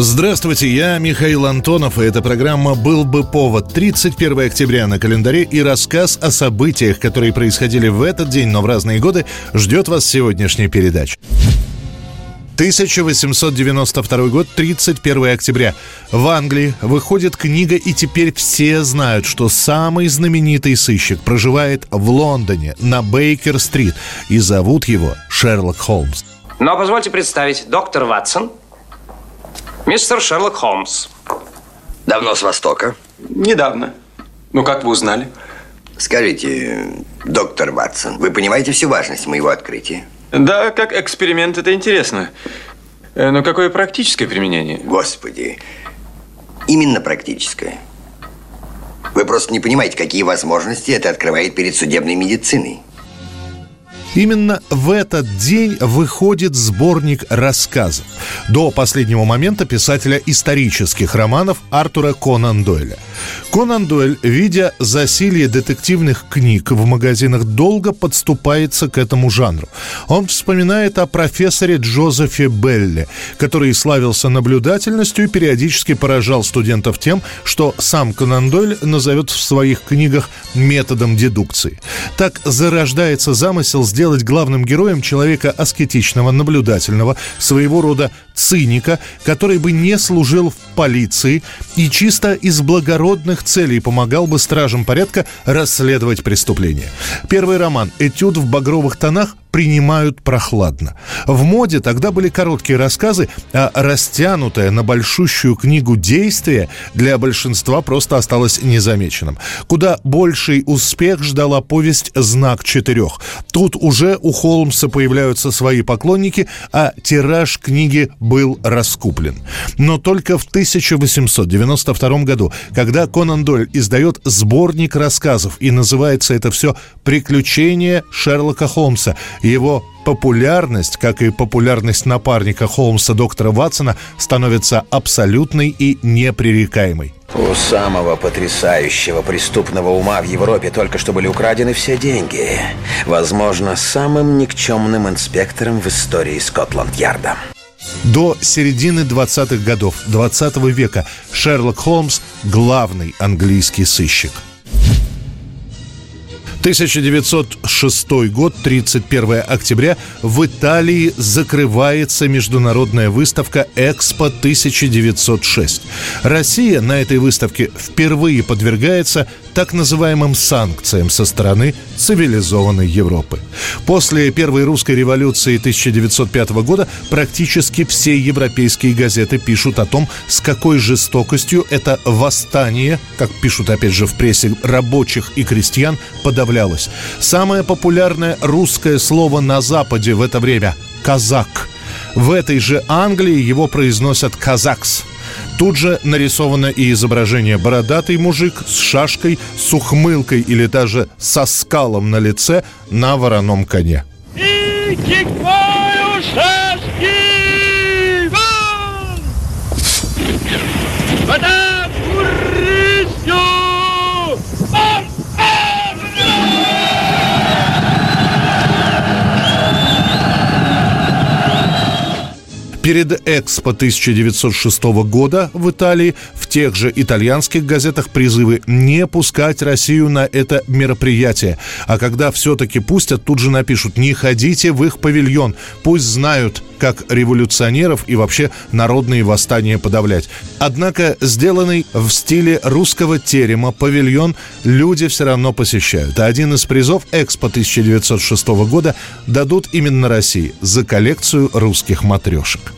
Здравствуйте, я Михаил Антонов, и эта программа «Был бы повод». 31 октября на календаре и рассказ о событиях, которые происходили в этот день, но в разные годы, ждет вас сегодняшняя передача. 1892 год, 31 октября. В Англии выходит книга, и теперь все знают, что самый знаменитый сыщик проживает в Лондоне, на Бейкер-стрит, и зовут его Шерлок Холмс. Но позвольте представить, доктор Ватсон – Мистер Шерлок Холмс. Давно с Востока? Недавно. Ну, как вы узнали? Скажите, доктор Ватсон, вы понимаете всю важность моего открытия? Да, как эксперимент это интересно. Э, но какое практическое применение? Господи, именно практическое. Вы просто не понимаете, какие возможности это открывает перед судебной медициной. Именно в этот день выходит сборник рассказов. До последнего момента писателя исторических романов Артура Конан Дойля. Конан Дойль, видя засилье детективных книг в магазинах, долго подступается к этому жанру. Он вспоминает о профессоре Джозефе Белле, который славился наблюдательностью и периодически поражал студентов тем, что сам Конан Дойль назовет в своих книгах методом дедукции. Так зарождается замысел сделать главным героем человека аскетичного, наблюдательного, своего рода циника, который бы не служил в полиции и чисто из благородных целей помогал бы стражам порядка расследовать преступления. Первый роман «Этюд в багровых тонах» принимают прохладно. В моде тогда были короткие рассказы, а растянутая на большущую книгу действия для большинства просто осталось незамеченным. Куда больший успех ждала повесть «Знак четырех». Тут уже у Холмса появляются свои поклонники, а тираж книги был раскуплен. Но только в 1892 году, когда Конан Дойль издает сборник рассказов, и называется это все «Приключения Шерлока Холмса», его популярность, как и популярность напарника Холмса доктора Ватсона, становится абсолютной и непререкаемой. У самого потрясающего преступного ума в Европе только что были украдены все деньги. Возможно, самым никчемным инспектором в истории Скотланд-Ярда. До середины 20-х годов 20 -го века Шерлок Холмс – главный английский сыщик – 1906 год, 31 октября, в Италии закрывается международная выставка «Экспо-1906». Россия на этой выставке впервые подвергается так называемым санкциям со стороны цивилизованной Европы. После Первой русской революции 1905 года практически все европейские газеты пишут о том, с какой жестокостью это восстание, как пишут опять же в прессе, рабочих и крестьян подавлялось. Самое популярное русское слово на Западе в это время – «казак». В этой же Англии его произносят «казакс». Тут же нарисовано и изображение бородатый мужик с шашкой, с ухмылкой или даже со скалом на лице на вороном коне. Вода! Перед Экспо 1906 года в Италии в тех же итальянских газетах призывы не пускать Россию на это мероприятие. А когда все-таки пустят, тут же напишут «Не ходите в их павильон, пусть знают, как революционеров и вообще народные восстания подавлять». Однако сделанный в стиле русского терема павильон люди все равно посещают. А один из призов Экспо 1906 года дадут именно России за коллекцию русских матрешек.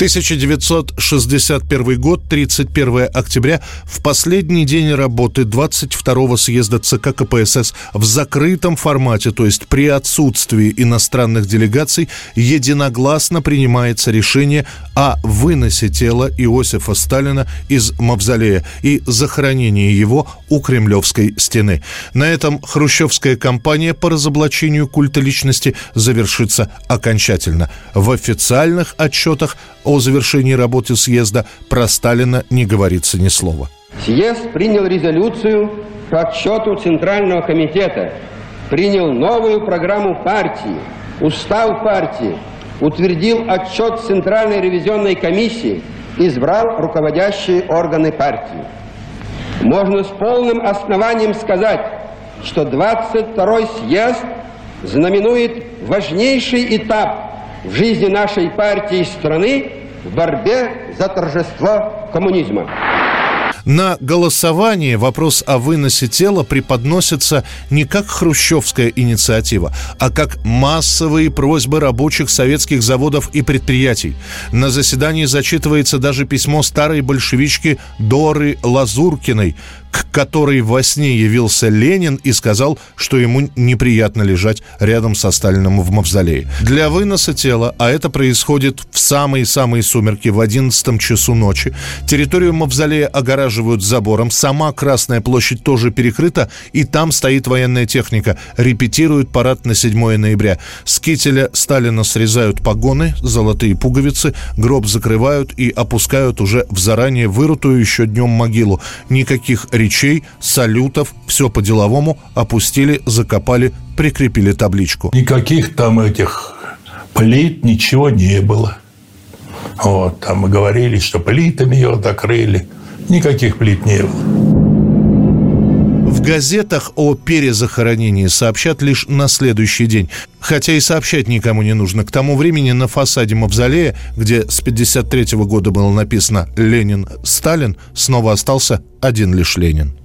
1961 год, 31 октября, в последний день работы 22-го съезда ЦК КПСС в закрытом формате, то есть при отсутствии иностранных делегаций, единогласно принимается решение о выносе тела Иосифа Сталина из мавзолея и захоронении его у Кремлевской стены. На этом хрущевская кампания по разоблачению культа личности завершится окончательно. В официальных отчетах о завершении работы съезда про Сталина не говорится ни слова. Съезд принял резолюцию по отчету Центрального комитета, принял новую программу партии, устав партии, утвердил отчет Центральной ревизионной комиссии, избрал руководящие органы партии. Можно с полным основанием сказать, что 22-й съезд знаменует важнейший этап в жизни нашей партии и страны в борьбе за торжество коммунизма. На голосование вопрос о выносе тела преподносится не как хрущевская инициатива, а как массовые просьбы рабочих советских заводов и предприятий. На заседании зачитывается даже письмо старой большевички Доры Лазуркиной, к которой во сне явился Ленин и сказал, что ему неприятно лежать рядом со Сталиным в мавзолее. Для выноса тела, а это происходит в самые-самые сумерки, в 11 часу ночи, территорию мавзолея огораживают забором, сама Красная площадь тоже перекрыта, и там стоит военная техника, репетируют парад на 7 ноября. С кителя Сталина срезают погоны, золотые пуговицы, гроб закрывают и опускают уже в заранее вырутую еще днем могилу. Никаких речей, салютов, все по-деловому, опустили, закопали, прикрепили табличку. Никаких там этих плит, ничего не было. Вот, там мы говорили, что плитами ее закрыли. Никаких плит не было. В газетах о перезахоронении сообщат лишь на следующий день. Хотя и сообщать никому не нужно. К тому времени на фасаде мавзолея, где с 53 -го года было написано «Ленин, Сталин», снова остался один лишь Ленин.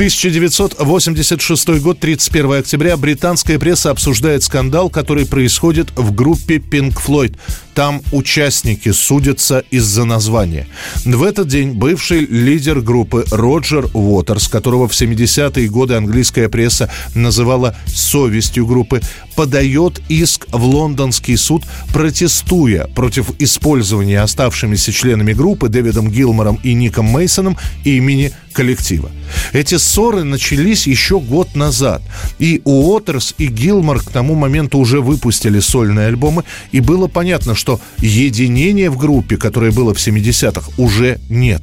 1986 год, 31 октября. Британская пресса обсуждает скандал, который происходит в группе Pink Floyd. Там участники судятся из-за названия. В этот день бывший лидер группы Роджер Уотерс, которого в 70-е годы английская пресса называла совестью группы, подает иск в лондонский суд, протестуя против использования оставшимися членами группы Дэвидом Гилмором и Ником Мейсоном имени коллектива. Эти ссоры начались еще год назад, и Уотерс и Гилмор к тому моменту уже выпустили сольные альбомы, и было понятно, что единения в группе, которое было в 70-х, уже нет.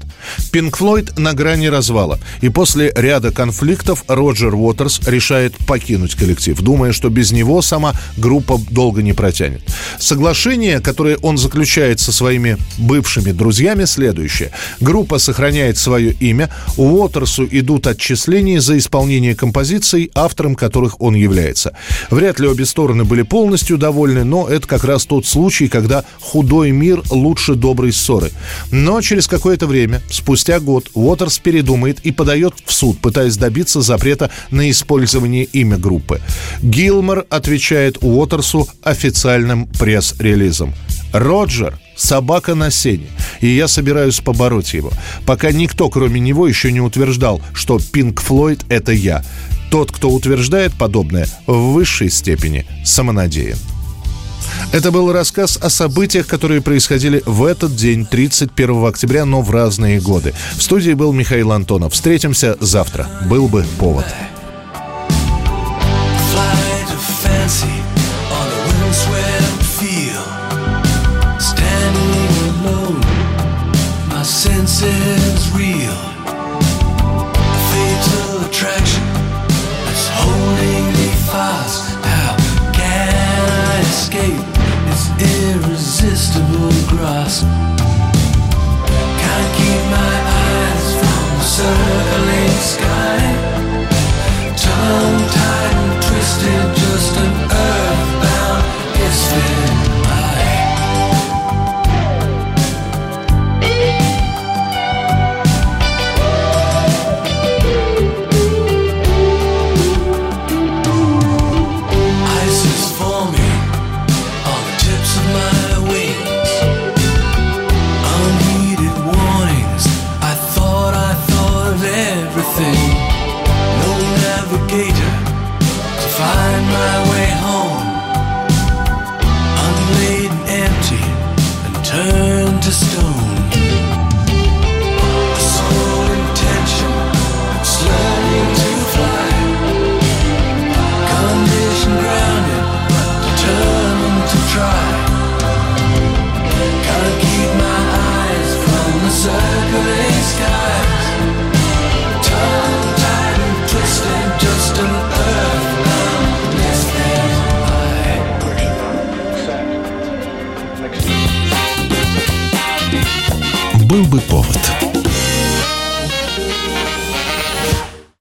Пинк Флойд на грани развала, и после ряда конфликтов Роджер Уотерс решает покинуть коллектив, думая, что без него сама группа долго не протянет. Соглашение, которое он заключает со своими бывшими друзьями, следующее. Группа сохраняет свое имя, Уотерсу идут отчисления за исполнение композиций, автором которых он является. Вряд ли обе стороны были полностью довольны, но это как раз тот случай, когда худой мир лучше доброй ссоры. Но через какое-то время, спустя год, Уотерс передумает и подает в суд, пытаясь добиться запрета на использование имя группы. Гилмор отвечает Уотерсу официальным пресс-релизом. Роджер собака на сене, и я собираюсь побороть его, пока никто, кроме него, еще не утверждал, что Пинк Флойд — это я. Тот, кто утверждает подобное, в высшей степени самонадеян. Это был рассказ о событиях, которые происходили в этот день, 31 октября, но в разные годы. В студии был Михаил Антонов. Встретимся завтра. Был бы повод. senses to stone. Был бы повод.